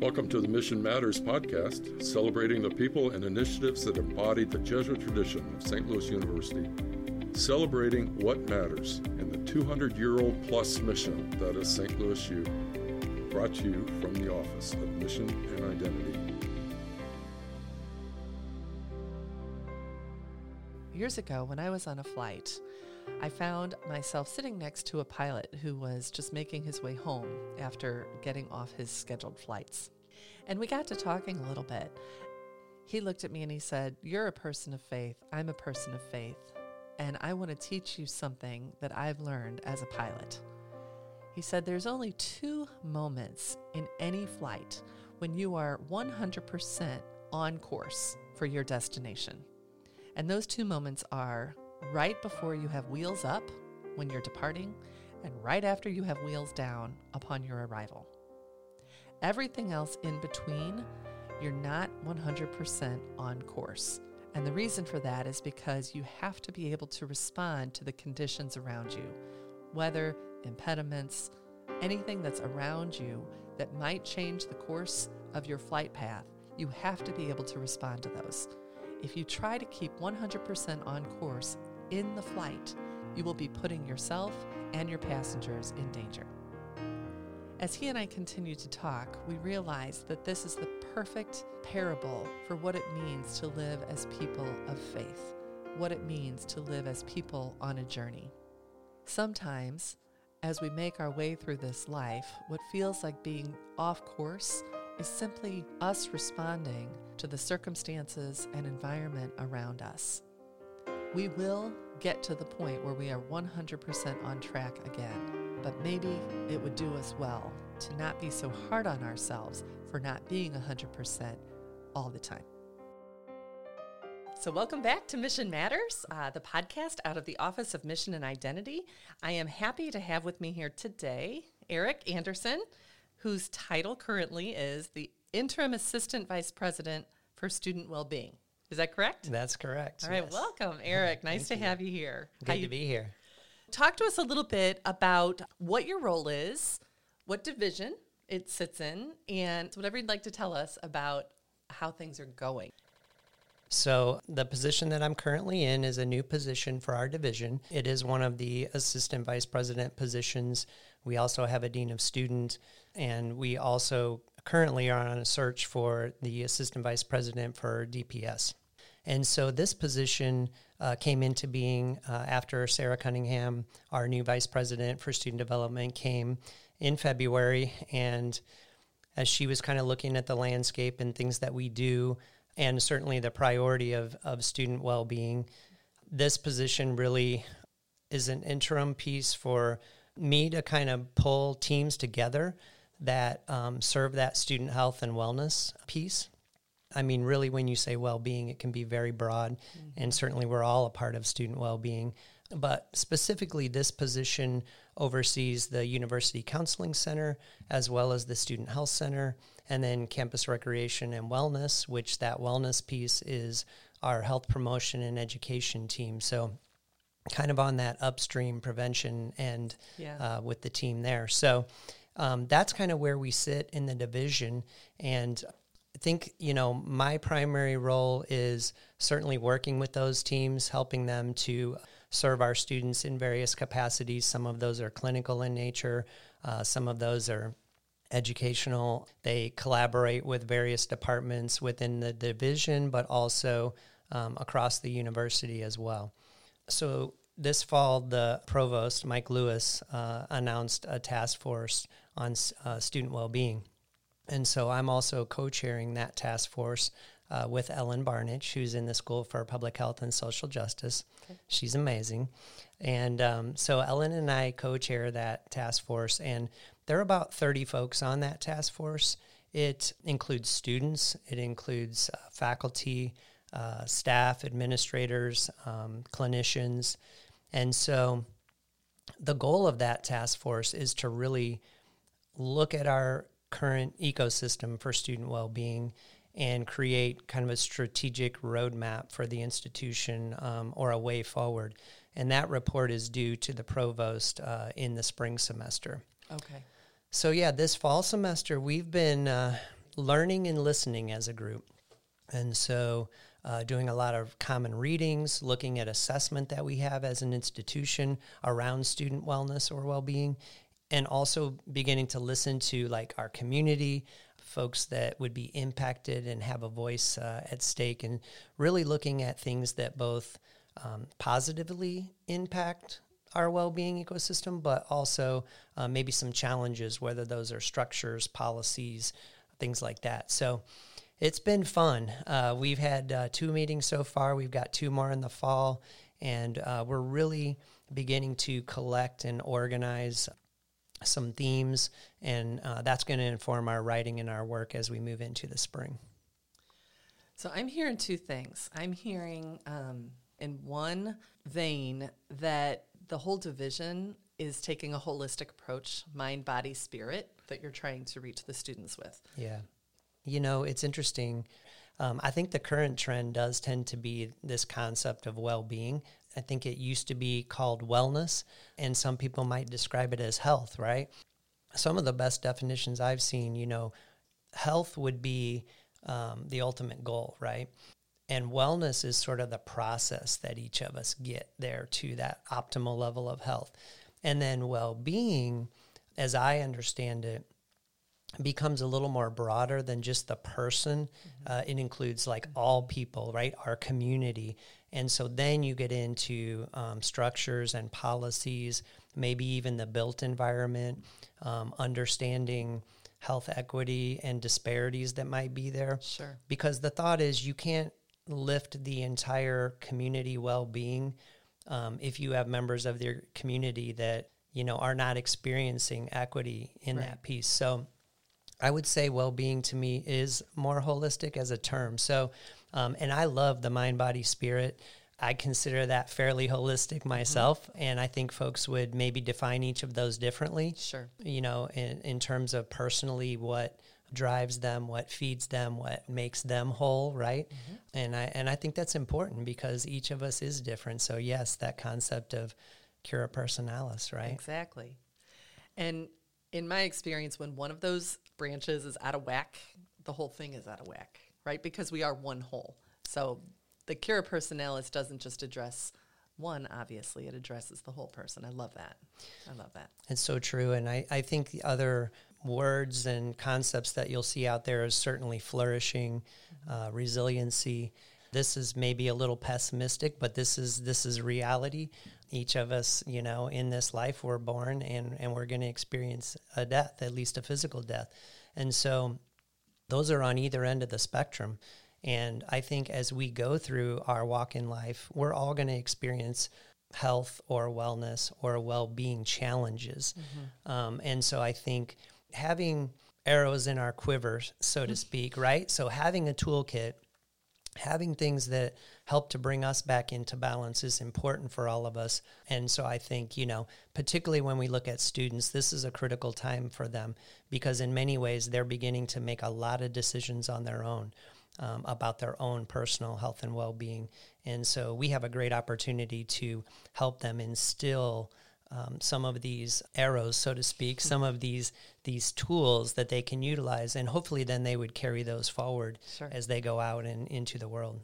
Welcome to the Mission Matters podcast, celebrating the people and initiatives that embody the Jesuit tradition of St. Louis University. Celebrating what matters in the 200 year old plus mission that is St. Louis U. Brought to you from the Office of Mission and Identity. Years ago, when I was on a flight, I found myself sitting next to a pilot who was just making his way home after getting off his scheduled flights. And we got to talking a little bit. He looked at me and he said, You're a person of faith. I'm a person of faith. And I want to teach you something that I've learned as a pilot. He said, There's only two moments in any flight when you are 100% on course for your destination. And those two moments are right before you have wheels up when you're departing, and right after you have wheels down upon your arrival. Everything else in between, you're not 100% on course. And the reason for that is because you have to be able to respond to the conditions around you, weather, impediments, anything that's around you that might change the course of your flight path. You have to be able to respond to those. If you try to keep 100% on course in the flight, you will be putting yourself and your passengers in danger. As he and I continue to talk, we realize that this is the perfect parable for what it means to live as people of faith, what it means to live as people on a journey. Sometimes, as we make our way through this life, what feels like being off course is simply us responding to the circumstances and environment around us. We will get to the point where we are 100% on track again but maybe it would do us well to not be so hard on ourselves for not being 100% all the time. So, welcome back to Mission Matters, uh, the podcast out of the Office of Mission and Identity. I am happy to have with me here today Eric Anderson, whose title currently is the Interim Assistant Vice President for Student Wellbeing. Is that correct? That's correct. All right, yes. welcome, Eric. Nice to you. have you here. Good How to you, be here. Talk to us a little bit about what your role is, what division it sits in, and whatever you'd like to tell us about how things are going. So, the position that I'm currently in is a new position for our division. It is one of the assistant vice president positions. We also have a dean of student, and we also currently are on a search for the assistant vice president for DPS. And so this position uh, came into being uh, after Sarah Cunningham, our new vice president for student development, came in February. And as she was kind of looking at the landscape and things that we do, and certainly the priority of, of student well being, this position really is an interim piece for me to kind of pull teams together that um, serve that student health and wellness piece. I mean, really, when you say well being, it can be very broad, mm-hmm. and certainly we're all a part of student well being. But specifically, this position oversees the University Counseling Center as well as the Student Health Center, and then Campus Recreation and Wellness, which that wellness piece is our health promotion and education team. So, kind of on that upstream prevention end yeah. uh, with the team there. So, um, that's kind of where we sit in the division. And I think, you know, my primary role is certainly working with those teams, helping them to serve our students in various capacities. Some of those are clinical in nature, uh, some of those are educational. They collaborate with various departments within the division, but also um, across the university as well. So, this fall, the provost, Mike Lewis, uh, announced a task force on uh, student well being. And so I'm also co chairing that task force uh, with Ellen Barnidge, who's in the School for Public Health and Social Justice. Okay. She's amazing. And um, so Ellen and I co chair that task force, and there are about 30 folks on that task force. It includes students, it includes uh, faculty, uh, staff, administrators, um, clinicians. And so the goal of that task force is to really look at our current ecosystem for student well-being and create kind of a strategic roadmap for the institution um, or a way forward. And that report is due to the provost uh, in the spring semester. Okay. So, yeah, this fall semester, we've been uh, learning and listening as a group. And so, uh, doing a lot of common readings, looking at assessment that we have as an institution around student wellness or well being, and also beginning to listen to like our community, folks that would be impacted and have a voice uh, at stake, and really looking at things that both um, positively impact our well-being ecosystem, but also uh, maybe some challenges, whether those are structures, policies, things like that. So it's been fun. Uh, we've had uh, two meetings so far. We've got two more in the fall, and uh, we're really beginning to collect and organize some themes, and uh, that's going to inform our writing and our work as we move into the spring. So I'm hearing two things. I'm hearing um, in one vein that the whole division is taking a holistic approach, mind, body, spirit, that you're trying to reach the students with. Yeah. You know, it's interesting. Um, I think the current trend does tend to be this concept of well being. I think it used to be called wellness, and some people might describe it as health, right? Some of the best definitions I've seen, you know, health would be um, the ultimate goal, right? And wellness is sort of the process that each of us get there to that optimal level of health. And then well being, as I understand it, becomes a little more broader than just the person. Mm-hmm. Uh, it includes like all people, right? Our community. And so then you get into um, structures and policies, maybe even the built environment, um, understanding health equity and disparities that might be there. Sure. Because the thought is you can't lift the entire community well being um, if you have members of their community that you know are not experiencing equity in right. that piece. So I would say well being to me is more holistic as a term. So, um, and I love the mind, body, spirit. I consider that fairly holistic mm-hmm. myself, mm-hmm. and I think folks would maybe define each of those differently. Sure. You know, in, in terms of personally what drives them, what feeds them, what makes them whole, right? Mm-hmm. And I and I think that's important because each of us is different. So yes, that concept of cura personalis, right? Exactly. And in my experience, when one of those branches is out of whack, the whole thing is out of whack, right? Because we are one whole. So the cura personalis doesn't just address one, obviously, it addresses the whole person. I love that. I love that. It's so true. And I, I think the other words and concepts that you'll see out there is certainly flourishing, uh, resiliency. This is maybe a little pessimistic, but this is this is reality. Each of us, you know, in this life, we're born and and we're going to experience a death, at least a physical death, and so those are on either end of the spectrum. And I think as we go through our walk in life, we're all going to experience health or wellness or well being challenges. Mm-hmm. Um, and so I think having arrows in our quivers, so to speak, right? So having a toolkit, having things that help to bring us back into balance is important for all of us. And so I think, you know, particularly when we look at students, this is a critical time for them because in many ways they're beginning to make a lot of decisions on their own. Um, about their own personal health and well being. And so we have a great opportunity to help them instill um, some of these arrows, so to speak, some of these these tools that they can utilize, and hopefully then they would carry those forward sure. as they go out and into the world.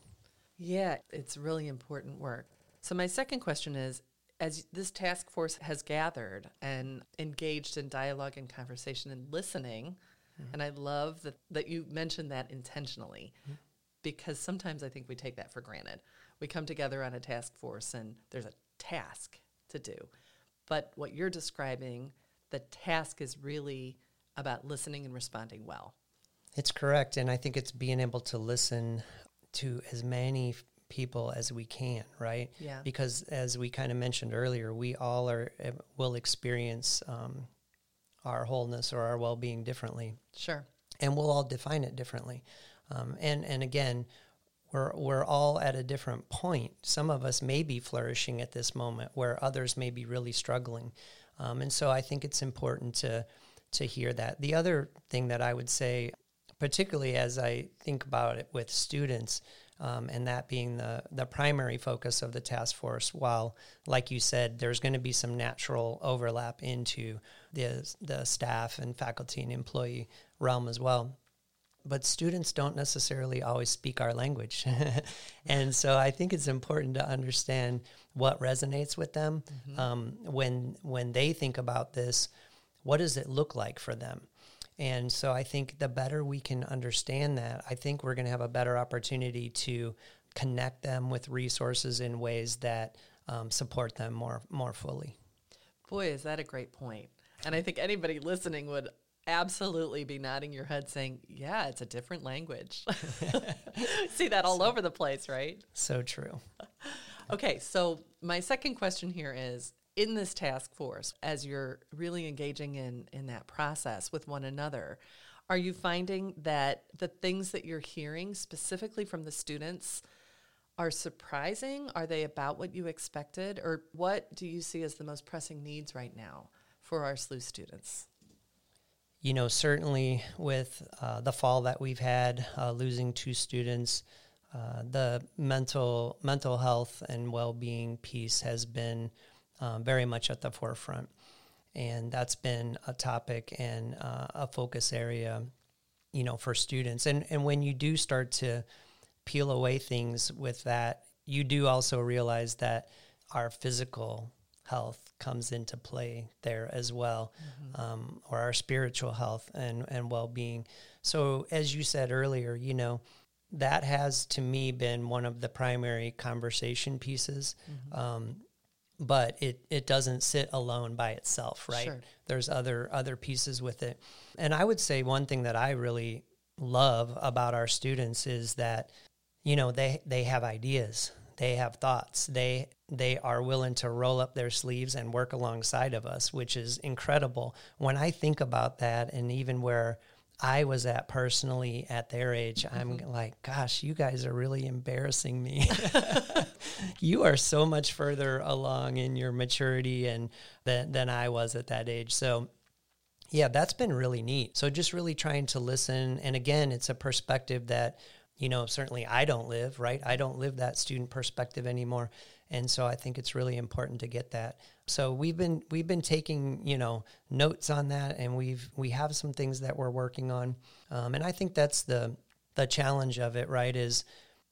Yeah, it's really important work. So my second question is as this task force has gathered and engaged in dialogue and conversation and listening, mm-hmm. and I love that, that you mentioned that intentionally mm-hmm. because sometimes I think we take that for granted. We come together on a task force and there's a task to do. But what you're describing, the task is really about listening and responding well. It's correct. And I think it's being able to listen to as many people as we can, right? Yeah. Because as we kind of mentioned earlier, we all are eh, will experience um, our wholeness or our well being differently. Sure. And we'll all define it differently. Um, and and again, we're, we're all at a different point. Some of us may be flourishing at this moment where others may be really struggling. Um, and so I think it's important to, to hear that. The other thing that I would say, particularly as I think about it with students, um, and that being the, the primary focus of the task force, while, like you said, there's going to be some natural overlap into the, the staff and faculty and employee realm as well but students don't necessarily always speak our language. and so I think it's important to understand what resonates with them mm-hmm. um, when when they think about this. What does it look like for them? And so I think the better we can understand that, I think we're going to have a better opportunity to connect them with resources in ways that um, support them more more fully. Boy, is that a great point. And I think anybody listening would absolutely be nodding your head saying, Yeah, it's a different language. See that all so, over the place, right? So true. okay, so my second question here is in this task force, as you're really engaging in, in that process with one another, are you finding that the things that you're hearing specifically from the students are surprising? Are they about what you expected? Or what do you see as the most pressing needs right now for our SLU students? You know, certainly with uh, the fall that we've had, uh, losing two students, uh, the mental mental health and well being piece has been um, very much at the forefront, and that's been a topic and uh, a focus area, you know, for students. And and when you do start to peel away things with that, you do also realize that our physical health comes into play there as well, mm-hmm. um, or our spiritual health and, and well being. So, as you said earlier, you know, that has to me been one of the primary conversation pieces. Mm-hmm. Um, but it, it doesn't sit alone by itself, right? Sure. There's other other pieces with it. And I would say one thing that I really love about our students is that you know they they have ideas they have thoughts. They they are willing to roll up their sleeves and work alongside of us which is incredible. When i think about that and even where i was at personally at their age i'm mm-hmm. like gosh you guys are really embarrassing me. You are so much further along in your maturity and than, than i was at that age. So yeah that's been really neat. So just really trying to listen. And again it's a perspective that you know, certainly I don't live, right? I don't live that student perspective anymore. And so I think it's really important to get that. So we've been we've been taking, you know, notes on that and we've we have some things that we're working on. Um, and I think that's the the challenge of it, right? Is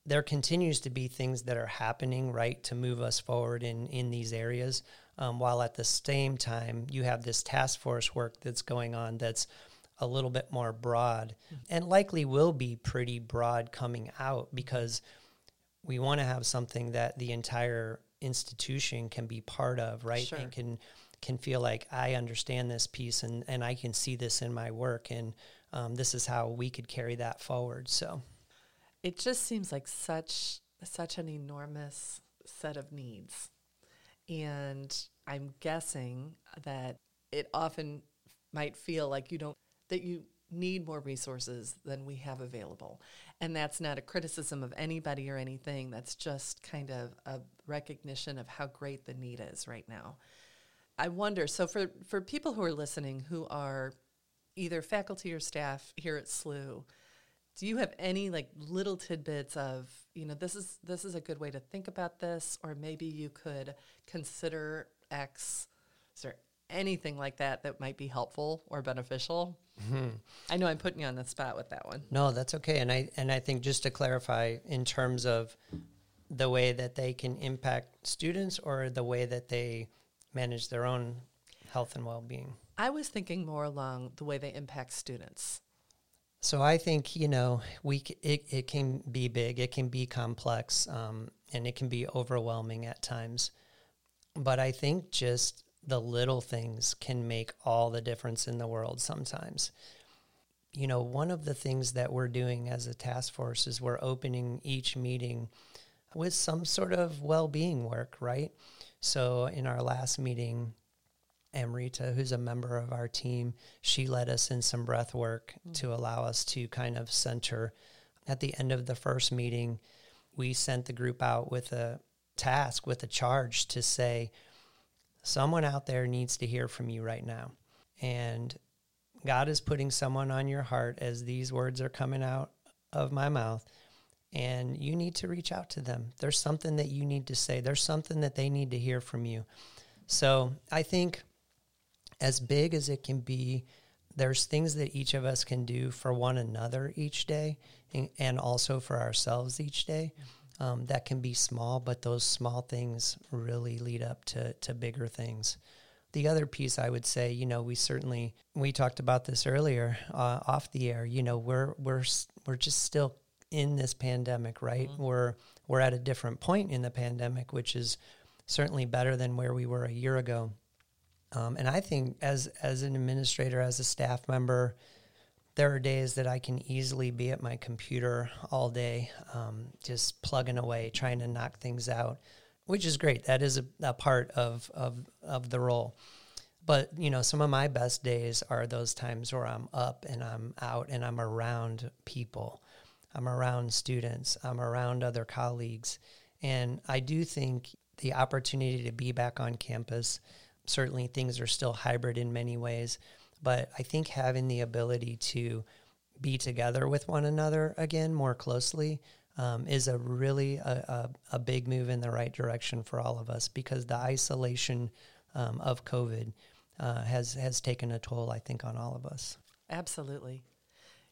there continues to be things that are happening, right, to move us forward in in these areas. Um, while at the same time you have this task force work that's going on that's a little bit more broad and likely will be pretty broad coming out because we want to have something that the entire institution can be part of, right? Sure. And can can feel like I understand this piece and, and I can see this in my work and um, this is how we could carry that forward. So it just seems like such such an enormous set of needs. And I'm guessing that it often might feel like you don't that you need more resources than we have available. And that's not a criticism of anybody or anything. That's just kind of a recognition of how great the need is right now. I wonder so for, for people who are listening who are either faculty or staff here at SLU, do you have any like little tidbits of, you know, this is this is a good way to think about this, or maybe you could consider X? Is there anything like that that might be helpful or beneficial? Mm-hmm. I know I'm putting you on the spot with that one. No, that's okay. And I and I think just to clarify, in terms of the way that they can impact students, or the way that they manage their own health and well-being. I was thinking more along the way they impact students. So I think you know we it, it can be big, it can be complex, um, and it can be overwhelming at times. But I think just the little things can make all the difference in the world sometimes. You know, one of the things that we're doing as a task force is we're opening each meeting with some sort of well being work, right? So in our last meeting, Amrita, who's a member of our team, she led us in some breath work mm-hmm. to allow us to kind of center. At the end of the first meeting, we sent the group out with a task, with a charge to say, someone out there needs to hear from you right now. And God is putting someone on your heart as these words are coming out of my mouth. And you need to reach out to them. There's something that you need to say, there's something that they need to hear from you. So I think, as big as it can be, there's things that each of us can do for one another each day and, also for ourselves each day. Um, that can be small, but those small things really lead up to, to bigger things. The other piece I would say, you know, we certainly we talked about this earlier uh, off the air. You know, we're we're we're just still in this pandemic, right? Mm-hmm. We're we're at a different point in the pandemic, which is certainly better than where we were a year ago. Um, and I think as as an administrator, as a staff member, there are days that I can easily be at my computer all day, um, just plugging away, trying to knock things out, which is great. That is a, a part of, of of the role. But you know, some of my best days are those times where I'm up and I'm out and I'm around people. I'm around students. I'm around other colleagues, and I do think the opportunity to be back on campus certainly things are still hybrid in many ways, but I think having the ability to be together with one another again more closely um, is a really a, a, a, big move in the right direction for all of us because the isolation um, of COVID uh, has has taken a toll, I think, on all of us. Absolutely.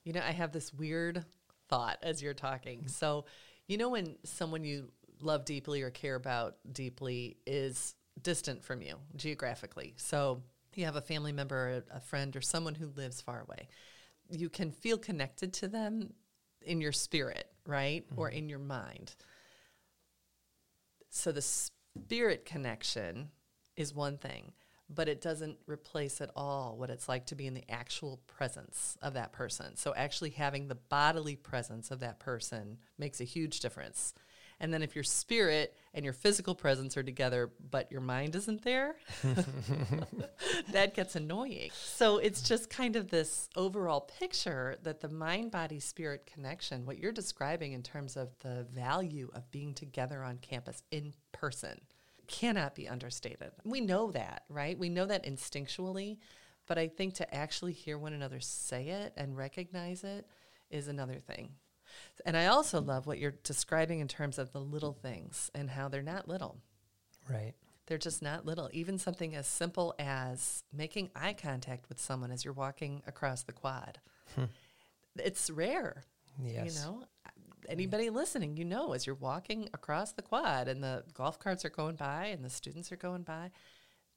You know, I have this weird thought as you're talking. So, you know, when someone you love deeply or care about deeply is distant from you geographically. So you have a family member, a friend, or someone who lives far away. You can feel connected to them in your spirit, right? Mm-hmm. Or in your mind. So the spirit connection is one thing, but it doesn't replace at all what it's like to be in the actual presence of that person. So actually having the bodily presence of that person makes a huge difference. And then if your spirit and your physical presence are together, but your mind isn't there, that gets annoying. So it's just kind of this overall picture that the mind body spirit connection, what you're describing in terms of the value of being together on campus in person, cannot be understated. We know that, right? We know that instinctually. But I think to actually hear one another say it and recognize it is another thing. And I also love what you're describing in terms of the little things and how they're not little. Right. They're just not little. Even something as simple as making eye contact with someone as you're walking across the quad. Hmm. It's rare. Yes. You know, anybody listening, you know, as you're walking across the quad and the golf carts are going by and the students are going by,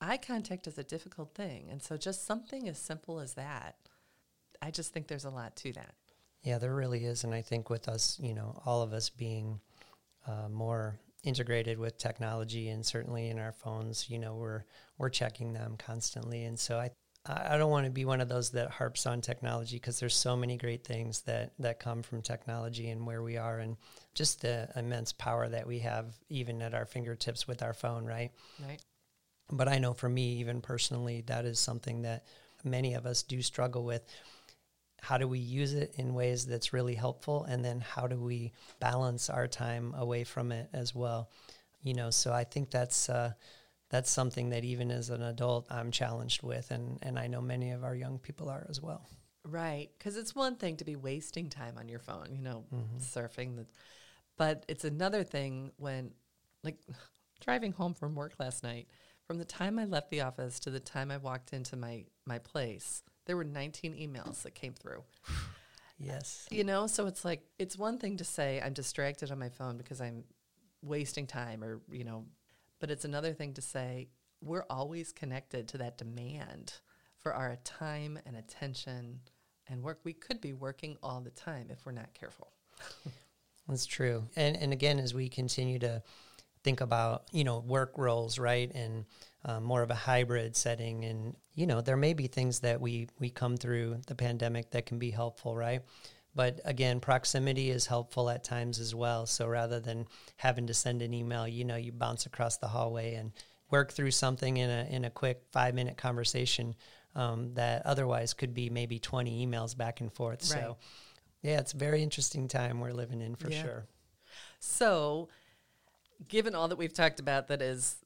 eye contact is a difficult thing. And so just something as simple as that, I just think there's a lot to that. Yeah, there really is. And I think with us, you know, all of us being uh, more integrated with technology and certainly in our phones, you know, we're we're checking them constantly. And so I I don't want to be one of those that harps on technology because there's so many great things that that come from technology and where we are and just the immense power that we have even at our fingertips with our phone, right? Right. But I know for me, even personally, that is something that many of us do struggle with how do we use it in ways that's really helpful? And then how do we balance our time away from it as well? You know so i think that's uh, that's something that even as an adult i'm challenged with and and i know many of our young people are as well. Right because it's one thing to be wasting time on your phone you know mm-hmm. surfing the but it's another thing when like driving home from work last night from the time i left the office to the time i walked into my my place there were 19 emails that came through. yes. You know, so it's like, it's one thing to say I'm distracted on my phone because I'm wasting time or, you know, but it's another thing to say we're always connected to that demand for our time and attention and work. We could be working all the time if we're not careful. That's true. And and again, as we continue to think about you know work roles, right, and um, more of a hybrid setting, and you know there may be things that we we come through the pandemic that can be helpful, right? But again, proximity is helpful at times as well. So rather than having to send an email, you know, you bounce across the hallway and work through something in a in a quick five minute conversation um, that otherwise could be maybe twenty emails back and forth. Right. So yeah, it's a very interesting time we're living in for yeah. sure. So given all that we've talked about that is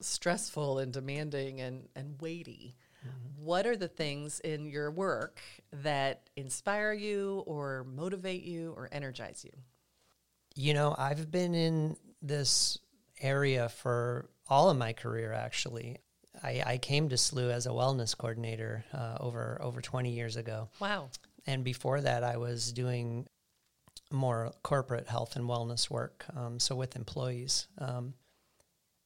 stressful and demanding and, and weighty, mm-hmm. what are the things in your work that inspire you or motivate you or energize you? You know, I've been in this area for all of my career, actually. I, I came to SLU as a wellness coordinator uh, over over 20 years ago. Wow. And before that, I was doing more corporate health and wellness work, um, so with employees. Um,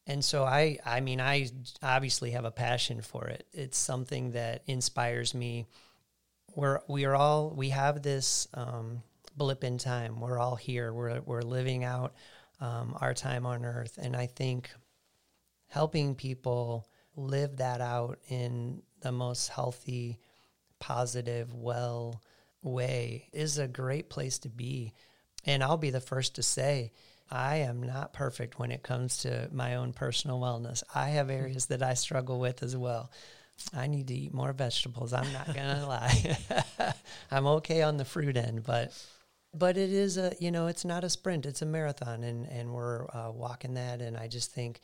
and so I, I mean, I obviously have a passion for it. It's something that inspires me. We're we are all we have this um, blip in time. We're all here. We're we're living out um, our time on Earth, and I think helping people live that out in the most healthy, positive, well way is a great place to be. And I'll be the first to say, I am not perfect when it comes to my own personal wellness. I have areas that I struggle with as well. I need to eat more vegetables. I'm not going to lie. I'm okay on the fruit end, but but it is a you know it's not a sprint it's a marathon and and we're uh, walking that and i just think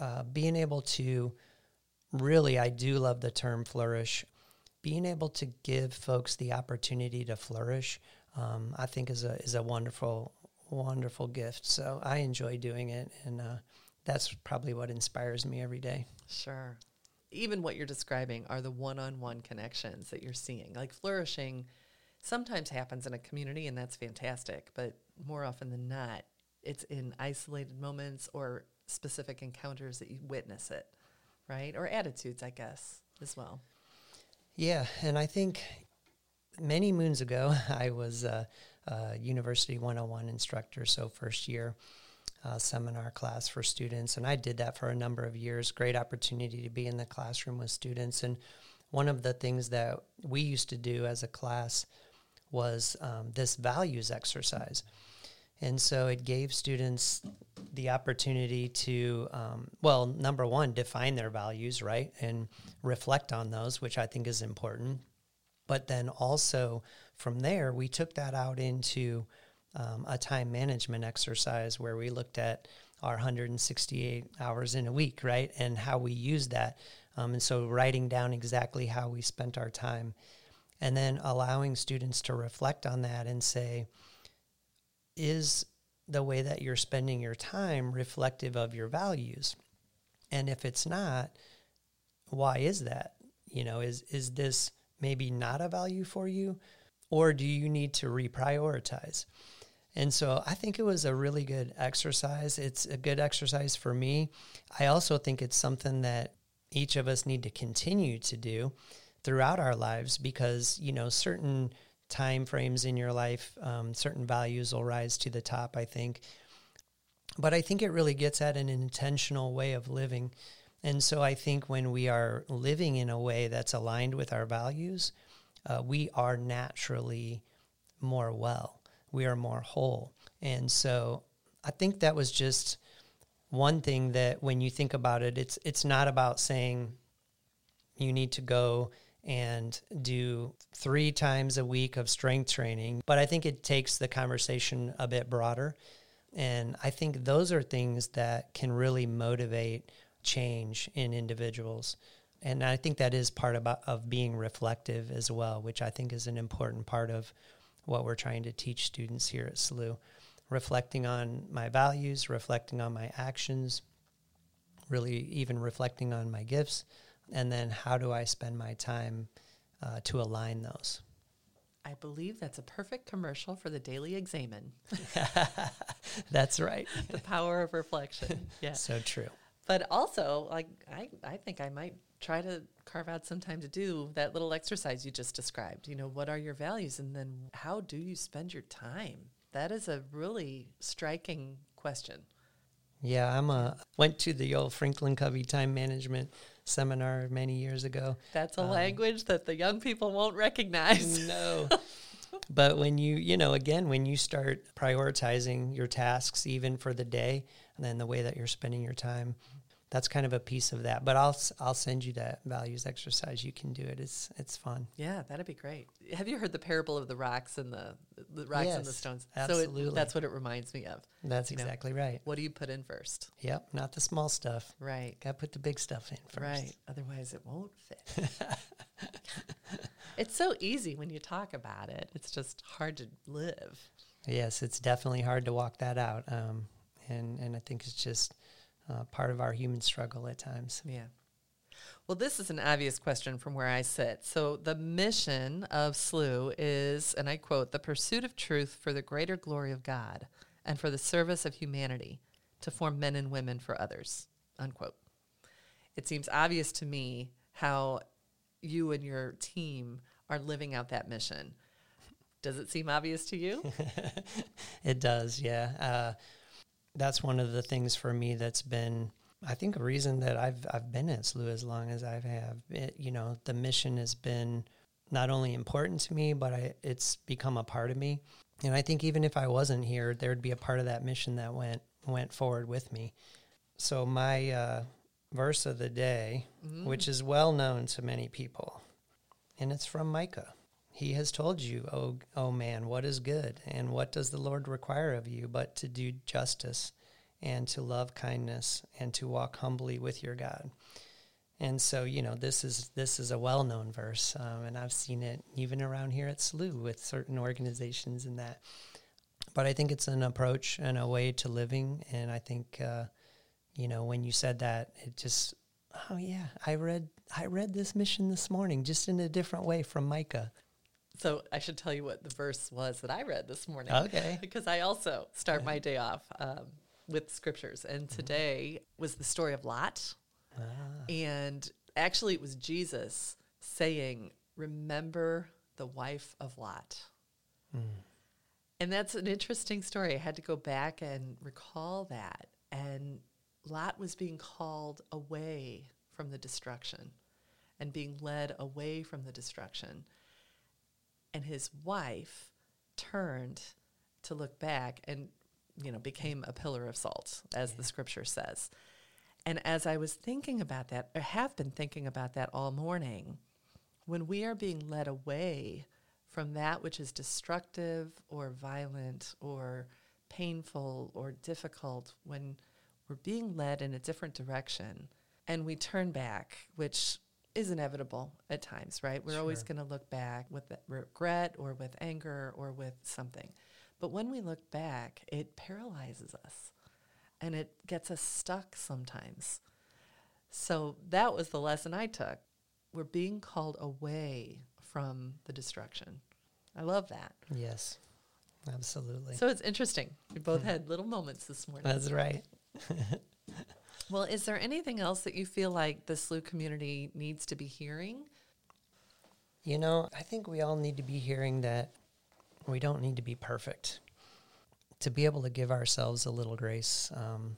uh, being able to really i do love the term flourish being able to give folks the opportunity to flourish um, i think is a is a wonderful wonderful gift so i enjoy doing it and uh, that's probably what inspires me every day Sure. Even what you're describing are the one on one connections that you're seeing. Like flourishing sometimes happens in a community, and that's fantastic, but more often than not, it's in isolated moments or specific encounters that you witness it, right? Or attitudes, I guess, as well. Yeah, and I think many moons ago, I was a, a University 101 instructor, so first year uh, seminar class for students, and I did that for a number of years. Great opportunity to be in the classroom with students, and one of the things that we used to do as a class was um, this values exercise. And so it gave students the opportunity to, um, well, number one, define their values, right? And reflect on those, which I think is important. But then also from there, we took that out into um, a time management exercise where we looked at our 168 hours in a week, right? And how we use that. Um, and so writing down exactly how we spent our time and then allowing students to reflect on that and say, is the way that you're spending your time reflective of your values? And if it's not, why is that? You know, is is this maybe not a value for you? Or do you need to reprioritize? And so I think it was a really good exercise. It's a good exercise for me. I also think it's something that each of us need to continue to do throughout our lives because, you know, certain time frames in your life, um, certain values will rise to the top, I think. But I think it really gets at an intentional way of living. And so I think when we are living in a way that's aligned with our values, uh, we are naturally more well. We are more whole. And so I think that was just one thing that when you think about it, it's it's not about saying you need to go and do three times a week of strength training. But I think it takes the conversation a bit broader. And I think those are things that can really motivate change in individuals. And I think that is part about, of being reflective as well, which I think is an important part of what we're trying to teach students here at SLU. Reflecting on my values, reflecting on my actions, really even reflecting on my gifts, and then how do I spend my time uh, to align those? I believe that's a perfect commercial for the Daily Examen. that's right. the power of reflection. Yeah. So true. But also, like I, I think I might try to carve out some time to do that little exercise you just described. You know, what are your values and then how do you spend your time? That is a really striking question. Yeah, I'm a went to the old Franklin Covey time management seminar many years ago. That's a um, language that the young people won't recognize. No. but when you, you know, again, when you start prioritizing your tasks even for the day and then the way that you're spending your time, that's kind of a piece of that. But I'll I'll send you that values exercise. You can do it. It's it's fun. Yeah, that'd be great. Have you heard the parable of the rocks and the the rocks yes, and the stones? Absolutely. So it, that's what it reminds me of. That's exactly know, right. What do you put in first? Yep, not the small stuff. Right. Got to put the big stuff in first. Right. Otherwise, it won't fit. it's so easy when you talk about it. It's just hard to live. Yes, it's definitely hard to walk that out. Um, and and I think it's just uh, part of our human struggle at times. Yeah. Well, this is an obvious question from where I sit. So, the mission of SLU is, and I quote, the pursuit of truth for the greater glory of God and for the service of humanity to form men and women for others, unquote. It seems obvious to me how you and your team are living out that mission. Does it seem obvious to you? it does, yeah. Uh, that's one of the things for me that's been I think a reason that I've I've been at SLU as long as I have, it, you know, the mission has been not only important to me, but I, it's become a part of me. And I think even if I wasn't here, there'd be a part of that mission that went went forward with me. So my uh, verse of the day, mm. which is well known to many people, and it's from Micah. He has told you, oh, oh man, what is good, and what does the Lord require of you, but to do justice and to love kindness and to walk humbly with your God. And so, you know, this is this is a well-known verse, um, and I've seen it even around here at SLU with certain organizations and that. But I think it's an approach and a way to living, and I think, uh, you know, when you said that, it just, oh yeah, I read I read this mission this morning, just in a different way from Micah. So I should tell you what the verse was that I read this morning. Okay. because I also start my day off um, with scriptures. And mm-hmm. today was the story of Lot. Ah. And actually, it was Jesus saying, Remember the wife of Lot. Mm. And that's an interesting story. I had to go back and recall that. And Lot was being called away from the destruction and being led away from the destruction. And his wife turned to look back and you know, became a pillar of salt, as yeah. the scripture says. And as I was thinking about that, or have been thinking about that all morning, when we are being led away from that which is destructive or violent or painful or difficult, when we're being led in a different direction and we turn back, which is inevitable at times, right? We're sure. always going to look back with regret or with anger or with something. But when we look back, it paralyzes us and it gets us stuck sometimes. So that was the lesson I took. We're being called away from the destruction. I love that. Yes, absolutely. So it's interesting. We both hmm. had little moments this morning. That's right. well, is there anything else that you feel like the SLU community needs to be hearing? You know, I think we all need to be hearing that we don't need to be perfect. To be able to give ourselves a little grace, um,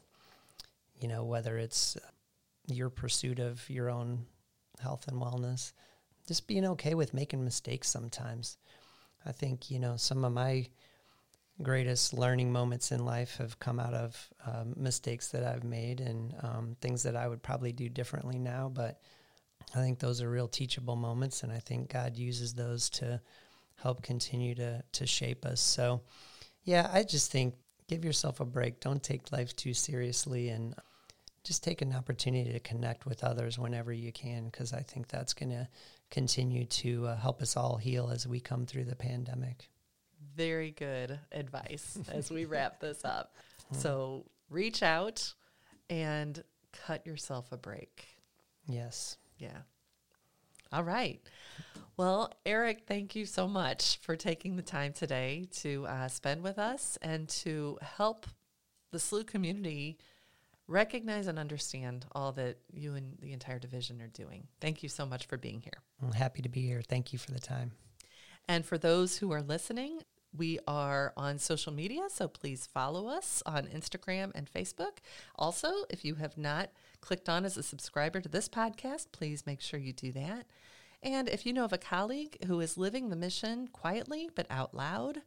you know, whether it's your pursuit of your own health and wellness, just being okay with making mistakes sometimes. I think, you know, some of my greatest learning moments in life have come out of um, mistakes that I've made and um, things that I would probably do differently now. But I think those are real teachable moments, and I think God uses those to help continue to to shape us. So, yeah, I just think give yourself a break. Don't take life too seriously, and just take an opportunity to connect with others whenever you can, because I think that's going to continue to uh, help us all heal as we come through the pandemic. Very good advice as we wrap this up. So reach out and cut yourself a break. Yes. Yeah. All right. Well, Eric, thank you so much for taking the time today to uh, spend with us and to help the SLU community recognize and understand all that you and the entire division are doing. Thank you so much for being here. I'm happy to be here. Thank you for the time. And for those who are listening, we are on social media, so please follow us on Instagram and Facebook. Also, if you have not clicked on as a subscriber to this podcast, please make sure you do that. And if you know of a colleague who is living the mission quietly but out loud,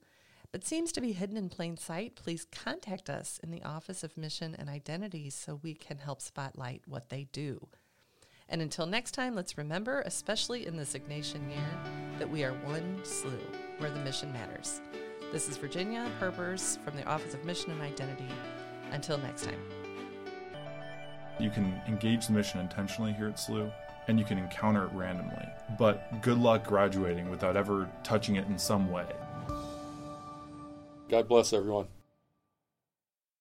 but seems to be hidden in plain sight, please contact us in the Office of Mission and Identity so we can help spotlight what they do. And until next time, let's remember, especially in this Ignatian year, that we are one SLU, where the mission matters. This is Virginia Herbers from the Office of Mission and Identity. Until next time. You can engage the mission intentionally here at SLU and you can encounter it randomly. But good luck graduating without ever touching it in some way. God bless everyone.